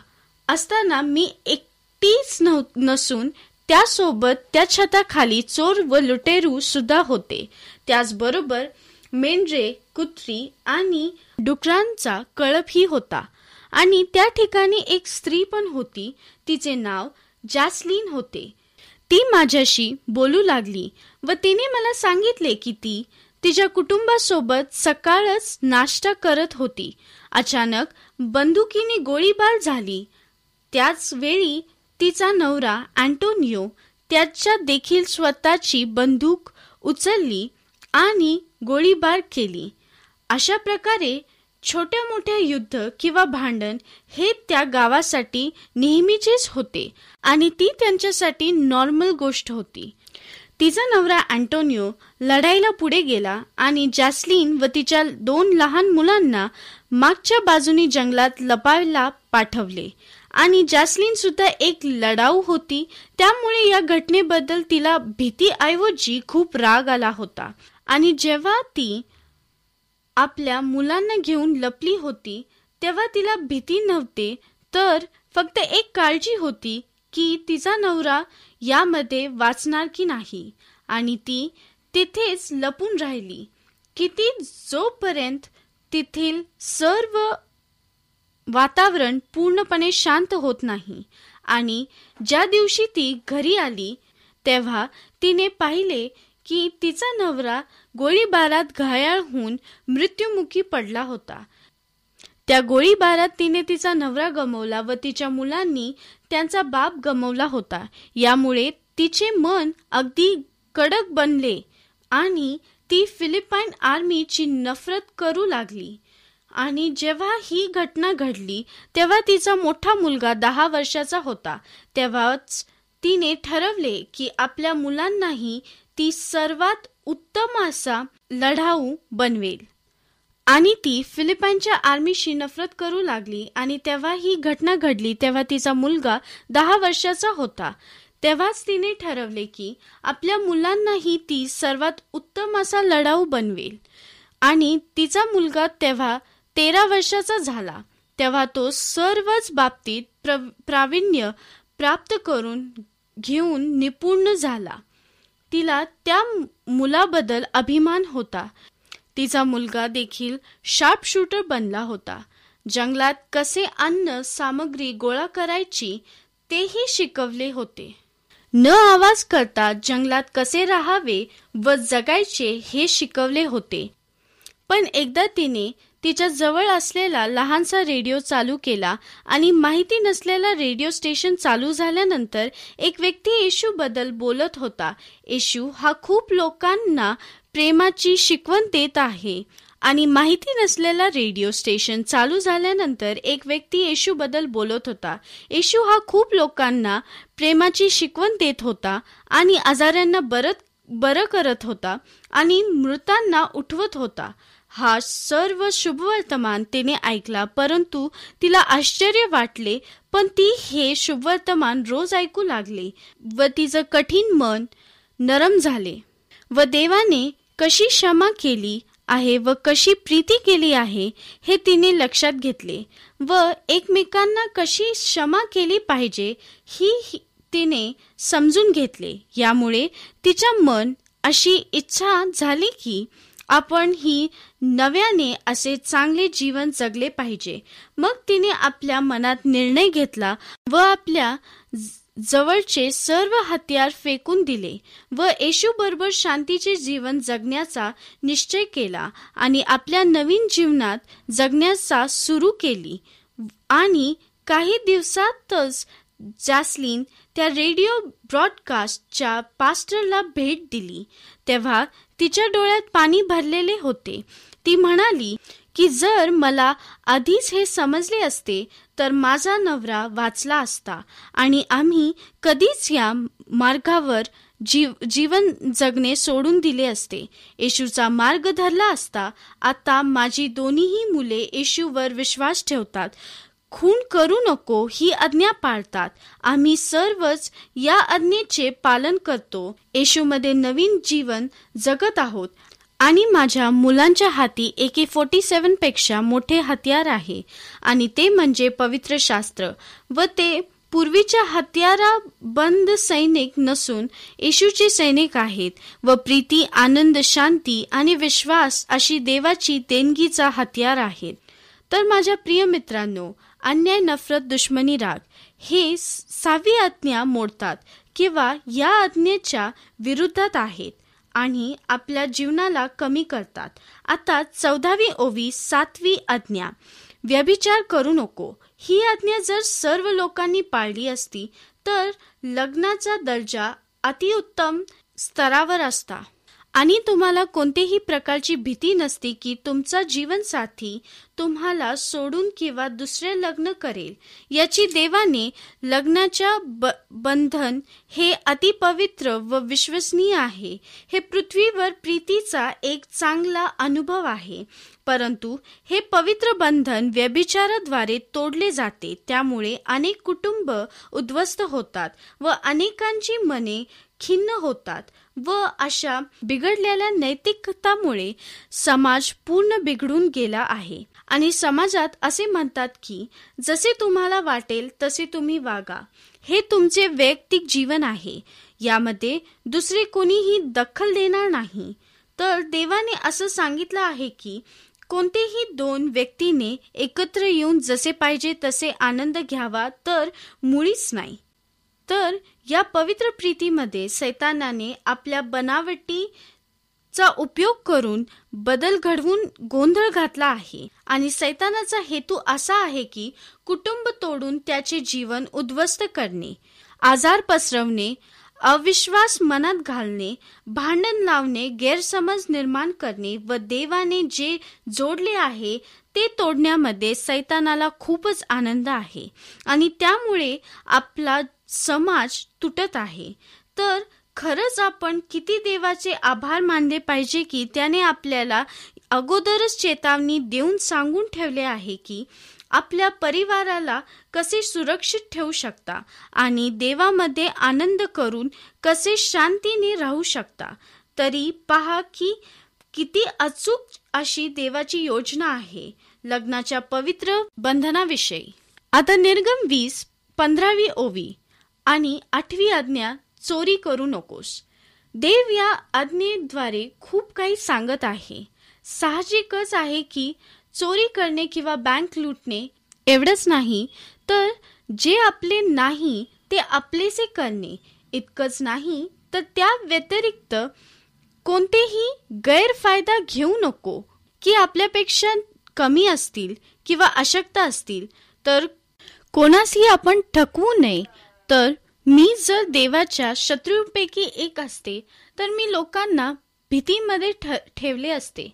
असताना मी एकटीच नसून त्यासोबत त्या छताखाली चोर व लुटेरू सुद्धा होते. त्याचबरोबर मेंढरे कुत्री आणि डुकरांचा कळपही होता. आणि त्या ठिकाणी एक स्त्री पण होती. तिचे नाव जॅस्लीन होते. ती माझ्याशी बोलू लागली व तिने मला सांगितले की ती तिच्या कुटुंबासोबत सकाळच नाश्ता करत होती. अचानक बंदुकीने गोळीबार झाली. त्याच वेळी तिचा नवरा अँटोनियो त्याच्या देखील स्वतःची बंदूक उचलली आणि गोळीबार केली. अशा प्रकारे छोट्या मोठ्या युद्ध किंवा भांडण हे त्या गावासाठी नेहमीचेच होते आणि ती त्यांच्यासाठी नॉर्मल गोष्ट होती. तिचा नवरा अँटोनियो लढाईला पुढे गेला आणि जॅस्लिन व तिच्या दोन लहान मुलांना मागच्या बाजूनी जंगलात लपायला पाठवले. आणि जॅस्लिन सुद्धा एक लढाऊ होती त्यामुळे या घटनेबद्दल तिला भीतीऐवजी खूप राग आला होता. आणि जेव्हा ती आपल्या मुलांना घेऊन लपली होती तेव्हा तिला भीती नव्हते तर फक्त एक काळजी होती की तिचा नवरा यामध्ये वाचणार की नाही. आणि ती तिथेच लपून राहिली. किती जोपर्यंत तेथील सर्व वातावरण पूर्णपणे शांत होत नाही आणि ज्या दिवशी ती घरी आली तेव्हा तिने पाहिले की तिचा नवरा गोळीबारात घायाळ होऊन मृत्युमुखी पडला होता. त्या गोळीबारात तिने तिचा नवरा गमवला व तिच्या मुलांनी त्यांचा बाप गमवला होता. यामुळे तिचे मन अगदी कडक बनले आणि ती फिलिपाईन आर्मीची नफरत करू लागली. आणि जेव्हा ही घटना घडली तेव्हा तिचा मोठा मुलगा दहा वर्षाचा होता. तेव्हाच तिने ठरवले की आपल्या मुलांनाही ती सर्वात उत्तम असा लढाऊ बनवेल. आणि ती फिलिपाईनच्या आर्मीशी नफरत करू लागली आणि तेव्हा ही घटना घडली तेव्हा तिचा मुलगा दहा वर्षाचा होता. तेव्हाच तिने ठरवले की आपल्या मुलांनाही ती सर्वात उत्तम असा लढाऊ बनवेल. आणि तिचा मुलगा तेव्हा तेरा वर्षाचा झाला. तेव्हा तो सर्वच बाबतीत प्र प्रावीण्य प्राप्त करून घेऊन निपुण झाला. तिला त्या मुलाबद्दल अभिमान होता. तिचा मुलगा देखील शार्प शूटर बनला होता. जंगलात कसे अन्न सामग्री गोळा करायची तेही शिकवले होते. न आवाज करता जंगलात कसे राहावे व जगायचे हे शिकवले होते. पण एकदा तिने तिच्या जवळ असलेला लहानसा रेडिओ चालू केला आणि माहिती नसलेला रेडिओ स्टेशन चालू झाल्यानंतर एक व्यक्ती येशू बद्दल बोलत होता. येशू हा खूप लोकांना प्रेमाची शिकवण देत आहे आणि माहिती नसलेला रेडिओ स्टेशन चालू झाल्यानंतर एक व्यक्ती येशूबद्दल बोलत होता. येशू हा खूप लोकांना प्रेमाची शिकवण देत होता आणि आजारांना बरत बरं करत होता आणि मृतांना उठवत होता. हा सर्व शुभवर्तमान तिने ऐकला परंतु तिला आश्चर्य वाटले पण ती हे शुभवर्तमान रोज ऐकू लागले व तिचं कठीण मन नरम झाले. व देवाने कशी क्षमा केली आहे व कशी प्रीती केली आहे हे तिने लक्षात घेतले व एकमेकांना कशी क्षमा केली पाहिजे ही तिने समजून घेतले. यामुळे तिच्या मन अशी इच्छा झाली की आपण ही नव्याने असे चांगले जीवन जगले पाहिजे. मग तिने आपल्या मनात निर्णय घेतला व आपल्या जवळचे सर्व हत्यार फेकून दिले व येशू बरोबर शांतीचे जीवन जगण्याचा निश्चय केला आणि आपल्या नवीन जीवनात जगण्याचा सुरू केली. आणि काही दिवसातच जॅस्लिन त्या रेडिओ ब्रॉडकास्टच्या पास्टरला भेट दिली. तेव्हा तिच्या डोळ्यात पाणी भरलेले होते. ती म्हणाली की जर मला आधीच हे समजले असते तर माझा नवरा वाचला असता आणि आम्ही कधीच या मार्गावर जीव जीवन जगणे सोडून दिले असते. येशूचा मार्ग धरला असता आता माझी दोन्हीही मुले येशूवर विश्वास ठेवतात. खून करू नको ही आज्ञा पाळतात. आम्ही सर्वच या आज्ञेचे पालन करतो. येशूमध्ये नवीन जीवन जगत आहोत. आणि माझ्या मुलांच्या हाती एके फोर्टी सेवनपेक्षा मोठे हत्यार आहे. आणि ते म्हणजे पवित्र शास्त्र. व ते पूर्वीच्या हत्यारा बंद सैनिक नसून येशूचे सैनिक आहेत. व प्रीती आनंद शांती आणि विश्वास अशी देवाची देणगीचा हत्यार आहेत. तर माझ्या प्रिय मित्रांनो अन्याय नफरत दुश्मनी राग हे सावी आज्ञा मोडतात किंवा या आज्ञेच्या विरुद्धात आहेत आणि आपल्या जीवनाला कमी करतात. आता चौदावी ओवी सातवी आज्ञा. व्यभिचार करू नको. ही आज्ञा जर सर्व लोकांनी पाळली असती तर लग्नाचा दर्जा अतिउत्तम स्तरावर असता. आणि तुम्हाला कोणतेही प्रकारची भीती नसते की तुमचा जीवनसाथी तुम्हाला सोडून किंवा दुसरे लग्न करेल. याची देवाने लग्नाच्या ब बंधन हे अतिपवित्र व विश्वसनीय आहे. हे पृथ्वीवर प्रीतीचा एक चांगला अनुभव आहे. परंतु हे पवित्र बंधन व्यभिचाराद्वारे तोडले जाते. त्यामुळे अनेक कुटुंब उद्ध्वस्त होतात व अनेकांची मने खिन्न होतात. व अशा बिघडलेल्या नैतिकतामुळे समाज पूर्ण बिघडून गेला आहे. आणि समाजात असे म्हणतात की जसे तुम्हाला वाटेल तसे तुम्ही वागा. हे तुमचे वैयक्तिक जीवन आहे. यामध्ये दुसरे कोणीही दखल देणार नाही. तर देवाने असं सांगितलं आहे की कोणतेही दोन व्यक्तीने एकत्र येऊन जसे पाहिजे तसे आनंद घ्यावा तर मुळीच नाही. तर या पवित्र प्रीतीमध्ये सैतानाने आपल्या बनावटीचा उपयोग करून बदल घडवून गोंधळ घातला आहे. आणि सैतानाचा हेतू असा आहे की कुटुंब तोडून त्याचे जीवन उद्ध्वस्त करणे आजार पसरवणे अविश्वास मनात घालणे भांडण लावणे गैरसमज निर्माण करणे व देवाने जे जोडले आहे ते तोडण्यामध्ये सैतानाला खूपच आनंद आहे. आणि त्यामुळे आपला समाज तुटत आहे. तर खरंच आपण किती देवाचे आभार मानले पाहिजे की त्याने आपल्याला अगोदरच चेतावणी देऊन सांगून ठेवले आहे की आपल्या परिवाराला कसे सुरक्षित ठेवू शकता आणि देवामध्ये आनंद करून कसे शांतीने राहू शकता. तरी पहा की किती अचूक अशी देवाची योजना आहे. लग्नाच्या पवित्र बंधनाविषयी. आता निर्गम वीस पंधरावी ओवी. आणि आठवी आज्ञा चोरी करू नकोस. देव या आज्ञेद्वारे खूप काही सांगत आहे. साहजिकच आहे की चोरी करणे किंवा बँक लुटणे एवढंच नाही तर जे आपले नाही ते आपलेसे करणे. इतकंच नाही तर त्या व्यतिरिक्त कोणतेही गैरफायदा घेऊ नको. की आपल्यापेक्षा कमी असतील किंवा अशक्त असतील तर कोणासही आपण ठकवू नये. तर मी जर देवाच्या शत्रूंपैकी एक असते तर मी लोकांना भीतीमध्ये ठेवले असते.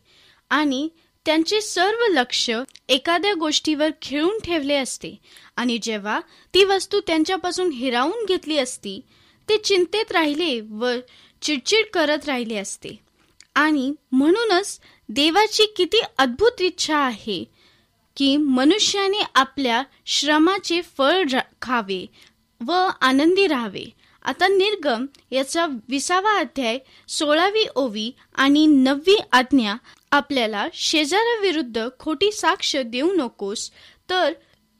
आणि त्यांचे सर्व लक्ष एखाद्या गोष्टीवर खिळून ठेवले असते. आणि जेव्हा ती वस्तू त्यांच्यापासून हिरावून घेतली असती ते चिंतेत राहिले व चिडचिड करत राहिले असते. आणि म्हणूनच देवाची किती अद्भुत इच्छा आहे की मनुष्याने आपल्या श्रमाचे फळ खावे व आनंदी राहावे. आता निर्गम याचा विसावा अध्याय सोळावी ओवी आणि नववी आज्ञा आपल्याला शेजाऱ्याविरुद्ध खोटी साक्ष देऊ नकोस. तर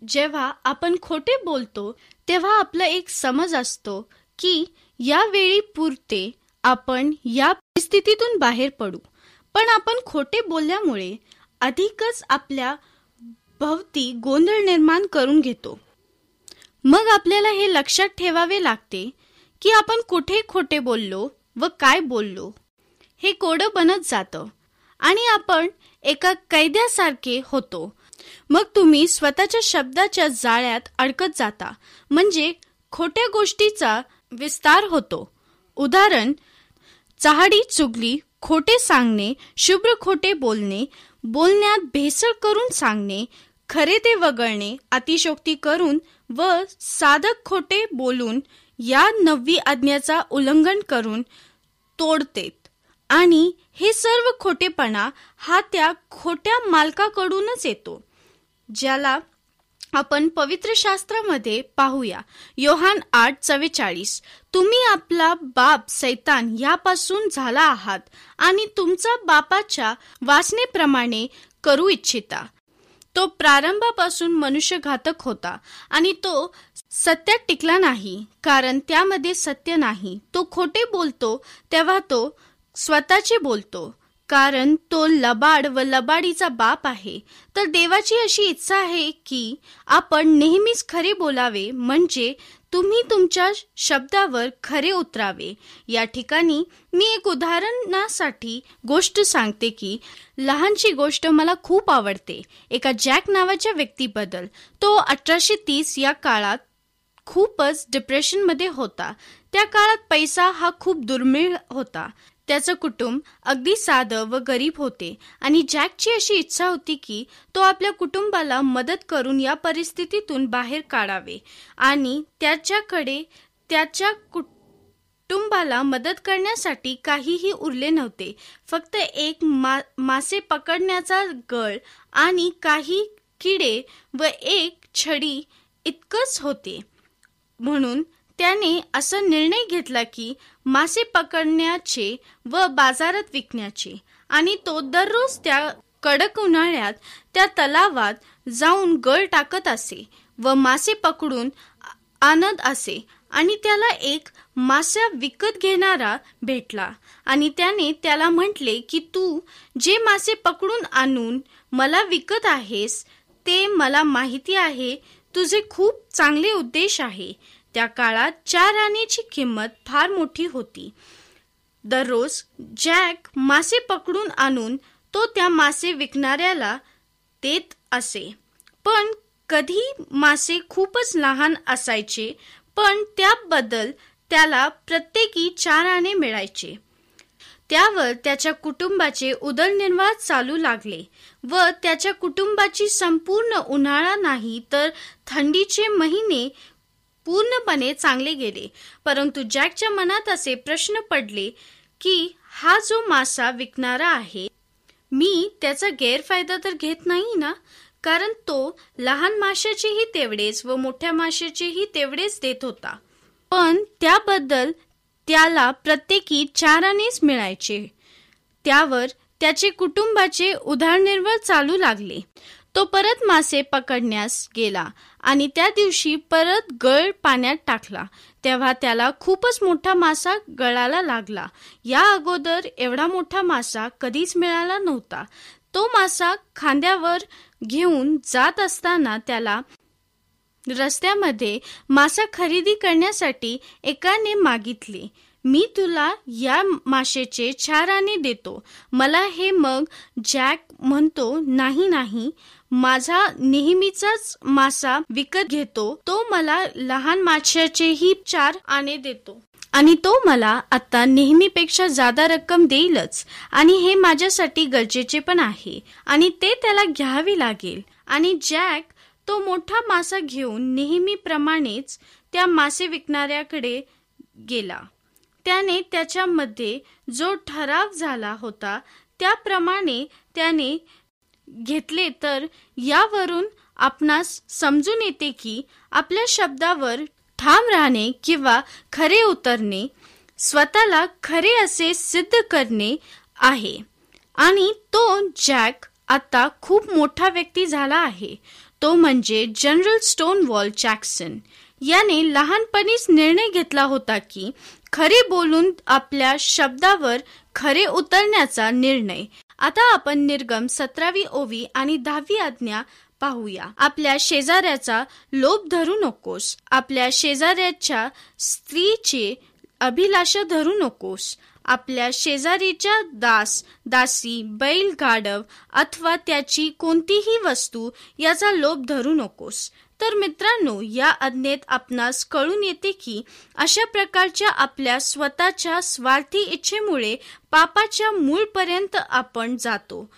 जेव्हा आपण खोटे बोलतो तेव्हा आपला एक समज असतो की या वेळी पुरते आपण या परिस्थितीतून बाहेर पडू. पण आपण खोटे बोलल्यामुळे अधिकच आपल्या भवती गोंधळ निर्माण करून घेतो. मग आपल्याला हे लक्षात ठेवावे लागते की आपण कुठे खोटे बोललो व काय बोललो. हे कोडं बनत जातं आणि आपण एका कैद्यासारखे होतो. मग तुम्ही स्वतःच्या शब्दाच्या जाळ्यात अडकत जाता. म्हणजे खोट्या गोष्टीचा विस्तार होतो. उदाहरण चहाडी चुगली खोटे सांगणे शुभ्र खोटे बोलणे बोलण्यात भेसळ करून सांगणे खरे ते वगळणे अतिशोक्ती करून व साधक खोटे बोलून या नववी आज्ञाचा उल्लंघन करून तोडतेत. आणि हे सर्व खोटेपणा हा त्या खोट्या मालकाकडूनच येतो ज्याला आपण पवित्र शास्त्रामध्ये पाहूया. योहान आठ चव्वेचाळीस तुम्ही आपला बाप सैतान यापासून झाला आहात आणि तुमचा बापाच्या वासनेप्रमाणे करू इच्छिता. तो प्रारंभापासून मनुष्यघातक होता आणि तो सत्यात टिकला नाही कारण त्यामध्ये सत्य नाही. तो खोटे बोलतो तेव्हा तो स्वतःचे बोलतो कारण तो लबाड व लबाडीचा बाप आहे. तर देवाची अशी इच्छा आहे की आपण नेहमीच खरे बोलावे म्हणजे तुम्ही तुमच्या शब्दावर खरे उतरावे. या ठिकाणी मी एक उदाहरणासाठी गोष्ट सांगते की लहानशी गोष्ट मला खूप आवडते. एका जॅक नावाच्या व्यक्तीबद्दल. तो अठराशे तीस या काळात खूपच डिप्रेशनमध्ये होता. त्या काळात पैसा हा खूप दुर्मिळ होता. त्याचं कुटुंब अगदी साधं व गरीब होते आणि जॅकची अशी इच्छा होती की तो आपल्या कुटुंबाला मदत करून या परिस्थितीतून बाहेर काढावे आणि त्याच्याकडे त्याच्या कुटुंबाला मदत करण्यासाठी काहीही उरले नव्हते. फक्त एक मा मासे पकडण्याचा गळ आणि काही किडे व एक छडी इतकंच होते. म्हणून त्याने असा निर्णय घेतला की मासे पकडण्याचे व बाजारात विकण्याचे आणि तो दररोज त्या कडक उन्हाळ्यात त्या तलावात जाऊन गळ टाकत असे व मासे पकडून आणत असे आणि त्याला एक मासा विकत घेणारा भेटला. आणि त्याने त्याला म्हटले की तू जे मासे पकडून आणून मला विकत आहेस ते मला माहिती आहे. तुझे खूप चांगले उद्देश आहे. त्या काळात चार राणीची किंमत फार मोठी होती. दररोज जॅक मासे पकडून आणून तो त्या मासे विकणाऱ्याला देत असे. पण कधी मासे खूपच लहान असायचे पण त्याबद्दल त्याला प्रत्येकी चार आणे मिळायचे. त्यावर त्याच्या कुटुंबाचे उदरनिर्वाह चालू लागले व त्याच्या कुटुंबाची संपूर्ण उन्हाळा नाही तर थंडीचे महिने पूर्णपणे चांगले गेले. परंतु जॅकच्या मनात असे प्रश्न पडले की हा जो मासा विकणारा आहे मी त्याचा गैरफायदा तर घेत नाही ना? कारण तो लहान माशाचेही तेवढेच व मोठ्या माशाचेही तेवढेच देत होता. पण त्याबद्दल त्याला प्रत्येकी चारानेच मिळायचे. त्यावर त्याचे कुटुंबाचे उदारनिर्वाह चालू लागले. तो परत मासे पकडण्यास गेला. आणि त्या दिवशी परत गळ पाण्यात टाकला. तेव्हा त्याला खूपच मोठा मासा गळाला लागला. या अगोदर एवढा मोठा मासा कधीच मिळाला नव्हता. तो मासा खांद्यावर घेऊन जात असताना त्याला रस्त्यामध्ये मासा खरेदी करण्यासाठी एकाने मागितले. मी तुला या माशेचे चार आणे देतो. मला हे मग जॅक म्हणतो नाही नाही. माझा नेहमीचाच मासा विकत घेतो. तो मला लहान माशाचेही चार आणे देतो. आणि तो मला आता नेहमीपेक्षा जादा रक्कम देईलच. आणि हे माझ्यासाठी गरजेचे पण आहे. आणि ते त्याला घ्यावे लागेल. आणि जॅक तो मोठा मासा घेऊन नेहमीप्रमाणेच त्या मासे विकणाऱ्याकडे गेला. त्याने त्याच्यामध्ये जो ठराव झाला होता त्याप्रमाणे त्याने घेतले तर यावरून आपणास समजून येते की आपल्या शब्दावर ठाम राहणे किंवा खरे उतरणे स्वतःला खरे असे सिद्ध करणे आहे. आणि तो जॅक आता खूप मोठा व्यक्ती झाला आहे. तो म्हणजे जनरल स्टोन वॉल जॅक्सन. याने लहानपणीच निर्णय घेतला होता की खरे बोलून आपल्या शब्दावर खरे उतरण्याचा निर्णय. आता आपण निर्गम सतरावी ओवी आणि दहावी आज्ञा पाहूया. आपल्या शेजाऱ्याचा लोभ धरू नकोस. आपल्या शेजाऱ्याच्या स्त्रीचे अभिलाषा धरू नकोस. आपल्या शेजारीच्या दास दासी बैल गाडव अथवा त्याची कोणतीही वस्तू याचा लोभ धरू नकोस. तर मित्रांनो या आज्ञेत आपणास कळून येते की अशा प्रकारच्या आपल्या स्वतःच्या स्वार्थी इच्छेमुळे पापाच्या मूळपर्यंत आपण जातो.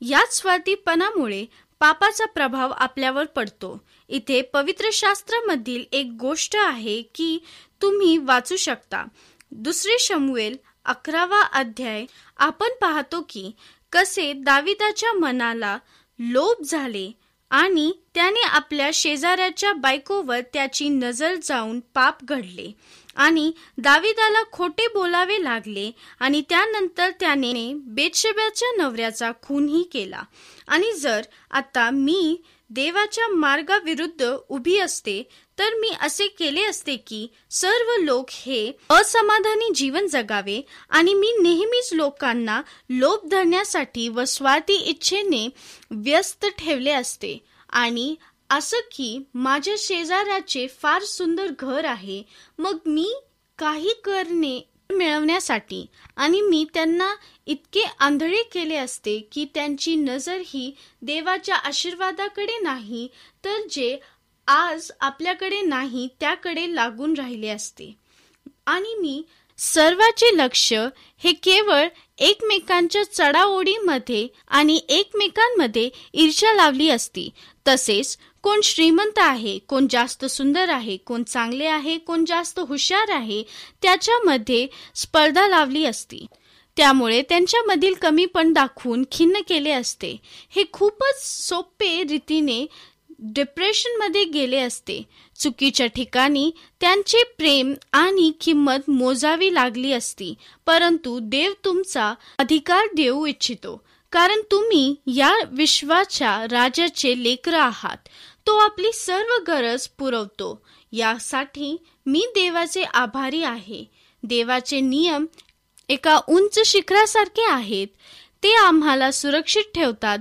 याच स्वार्थीपणामुळे पापाचा प्रभाव आपल्यावर पडतो. इथे पवित्र शास्त्रामधील एक गोष्ट आहे की तुम्ही वाचू शकता. दुसरे शमुएल अकरावा अध्याय आपण पाहतो की कसे दाविदाच्या मनाला लोभ झाले आणि त्याने आपल्या शेजाऱ्याच्या बायकोवर त्याची नजर जाऊन पाप घडले. आणि दाविदाला खोटे बोलावे लागले आणि त्यानंतर त्याने बेतशेब्याच्या नवऱ्याचा खूनही केला. आणि जर आता मी देवाच्या मार्गाविरुद्ध उभी असते तर मी असे केले असते की सर्व लोक हे असमाधानी जीवन जगावे आणि मी नेहमीच लोकांना लोभ धरण्यासाठी व स्वार्थी इच्छेने व्यस्त ठेवले असते. आणि असं की माझ्या शेजाऱ्याचे फार सुंदर घर आहे. मग मी काही करणे मिळवण्यासाठी आणि मी त्यांना इतके आंधळे केले असते की त्यांची नजर ही देवाच्या आशीर्वादाकडे नाही तर जे आज आपल्याकडे नाही त्याकडे लागून राहिले असते. आणि मी सर्वाचे लक्ष हे केवळ एकमेकांच्या चढाओढीमध्ये आणि एकमेकांमध्ये ईर्ष्या लावली असती. तसेच कोण श्रीमंत आहे कोण जास्त सुंदर आहे कोण चांगले आहे कोण जास्त हुशार आहे त्याच्यामध्ये स्पर्धा लावली असती. त्यामुळे त्यांच्यामधील कमीपण दाखवून खिन्न केले असते. हे खूपच सोपे रीतीने डिप्रेशनमध्ये गेले असते. चुकीच्या ठिकाणी त्यांचे प्रेम आणि किंमत मोजावी लागली असती. परंतु देव तुमचा अधिकार देऊ इच्छितो. कारण तुम्ही या विश्वाच्या राजाचे लेकर आहात. तो आपली सर्व गरज पुरवतो. यासाठी मी देवाचे आभारी आहे. देवाचे नियम एका उंच शिखरासारखे आहेत. ते आम्हाला सुरक्षित ठेवतात.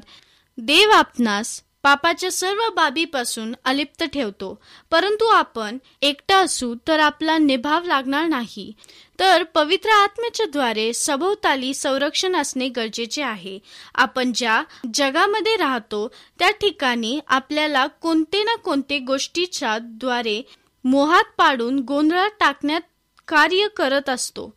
देव आपणास पापाच्या सर्व बाबीपासून अलिप्त ठेवतो. परंतु आपण एकटा असू तर आपला निभाव लागणार नाही. तर पवित्र आत्म्याच्या द्वारे सभोवताली संरक्षण असणे गरजेचे आहे. आपण ज्या जगामध्ये राहतो त्या ठिकाणी आपल्याला कोणते ना कोणते गोष्टीच्या द्वारे मोहात पाडून गोंधळात टाकण्यात कार्य करत असतो.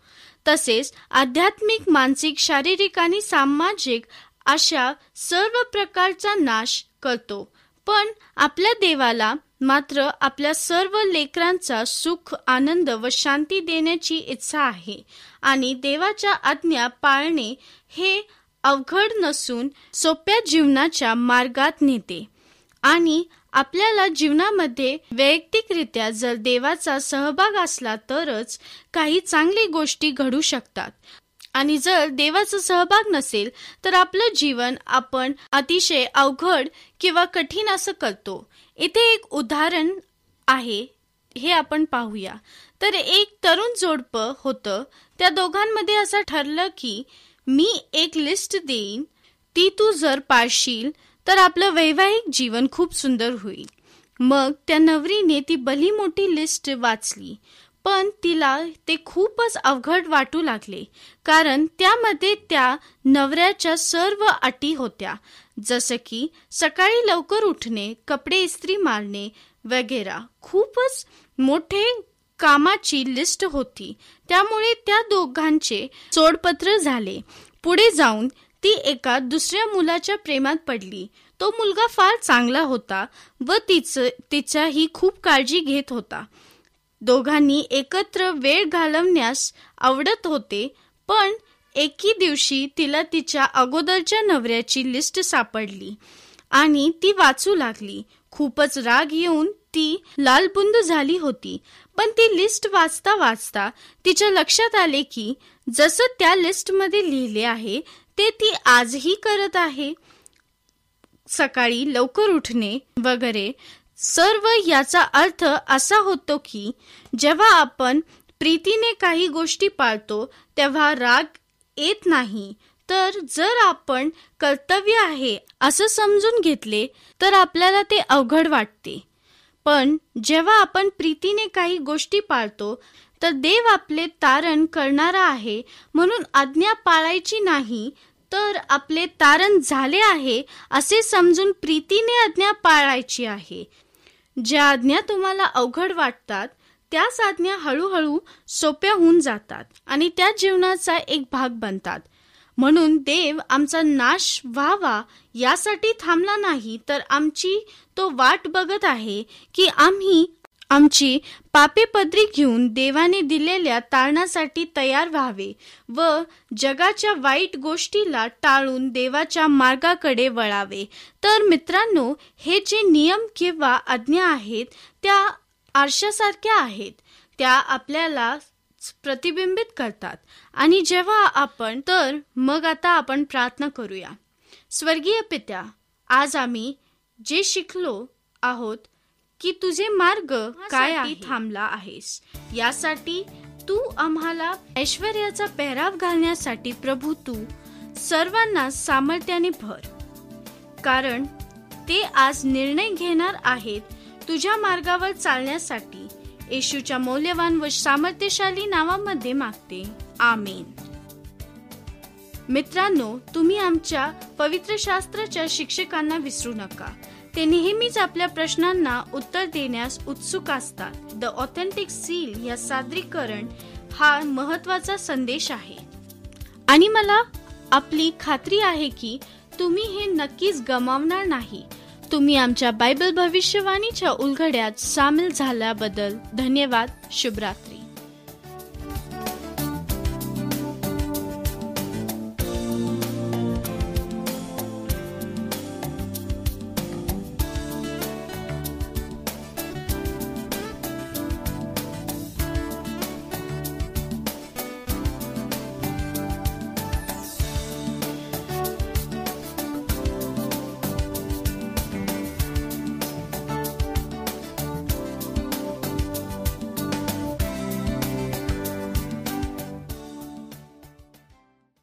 तसेच आध्यात्मिक मानसिक शारीरिक आणि सामाजिक अशा सर्व प्रकारचा नाश करतो पण आपल्या देवाला मात्र आपल्या सर्व लेकरांचा सुख आनंद व शांती देण्याची इच्छा आहे. आणि देवाच्या आज्ञा पाळणे हे अवघड नसून सोप्या जीवनाच्या मार्गात नेते. आणि आपल्याला जीवनामध्ये वैयक्तिकरित्या जर देवाचा सहभाग असला तरच काही चांगली गोष्टी घडू शकतात. आणि जर देवाचा सहभाग नसेल तर आपलं जीवन आपण अतिशय अवघड किंवा कठीण असं करतो. इथे एक उदाहरण आहे हे आपण पाहूया. तर एक तरुण जोडप होतं. त्या दोघांमध्ये असं ठरलं की मी एक लिस्ट देईन ती तू जर पाळशील तर आपलं वैवाहिक जीवन खूप सुंदर होईल. मग त्या नवरीने ती भली मोठी लिस्ट वाचली. पण तिला ते खूपच अवघड वाटू लागले कारण त्यामध्ये त्या नवऱ्याच्या सर्व अटी होत्या जसं की सकाळी लवकर उठणे कपडे इस्त्री मारणे वगैरे. खूपच मोठे कामाची लिस्ट होती. त्यामुळे त्या दोघांचे सोडपत्र झाले. पुढे जाऊन ती एका दुसऱ्या मुलाच्या प्रेमात पडली. तो मुलगा फार चांगला होता व तिचं तिच्याही खूप काळजी घेत होता. दोघांनी एकत्र वेळ घालवण्यास आवडत होते पण एकी दिवशी तिला तिच्या अगोदरच्या नवऱ्याची लिस्ट सापडली आणि ती वाचू लागली. खूपच राग येऊन ती लालबुंद झाली होती पण ती लिस्ट वाचता वाचता तिच्या लक्षात आले की जसं त्या लिस्टमध्ये लिहिले आहे ते ती आजही करत आहे. सकाळी लवकर उठणे वगैरे सर्व याचा अर्थ असा होतो की जेव्हा आपण प्रीतीने काही गोष्टी पाळतो तेव्हा राग येत नाही. तर जर आपण कर्तव्य आहे असं समजून घेतले तर आपल्याला ते अवघड वाटते. पण जेव्हा आपण प्रीतीने काही गोष्टी पाळतो तर देव आपले तारण करणारा आहे म्हणून आज्ञा पाळायची नाही तर आपले तारण झाले आहे असे समजून प्रीतीने आज्ञा पाळायची आहे. ज्या आज्ञा तुम्हाला अवघड वाटतात त्याच आज्ञा हळूहळू सोप्या होऊन जातात आणि त्या जीवनाचा एक भाग बनतात. म्हणून देव आमचा नाश व्हावा यासाठी थांबला नाही तर आमची तो वाट बघत आहे की आम्ही आमची पापे पदरी घेऊन देवाने दिलेल्या तारणासाठी तयार व्हावे व जगाच्या वाईट गोष्टीला टाळून देवाच्या मार्गाकडे वळावे. तर मित्रांनो हे जे नियम किंवा आज्ञा आहेत त्या आरशासारख्या आहेत. त्या आपल्याला प्रतिबिंबित करतात. आणि जेव्हा आपण तर मग आता आपण प्रार्थना करूया. स्वर्गीय पित्या आज आम्ही जे शिकलो आहोत की तुझे मार्ग काय थांबला आहेस. यासाठी तू आम्हाला ऐश्वर्याचा पेहराव घालण्यासाठी प्रभू तू. सर्वांना सामर्थ्याने भर. कारण ते आज निर्णय घेणार आहेत तुझ्या मार्गावर चालण्यासाठी. येशूच्या मौल्यवान व सामर्थ्यशाली नावामध्ये मागते. आमेन. मित्रांनो तुम्ही आमच्या पवित्र शास्त्राच्या शिक्षकांना विसरू नका. ते नेहमीच आपल्या प्रश्नांना उत्तर देण्यास उत्सुक असतात. द ऑथेंटिक सील या सादरीकरण हा महत्त्वाचा संदेश आहे. आणि मला आपली खात्री आहे की तुम्ही हे नक्कीच गमावणार नाही. तुम्ही आमच्या बायबल भविष्यवाणीच्या उलगड्यात सामील झाल्याबद्दल धन्यवाद. शुभरात्री.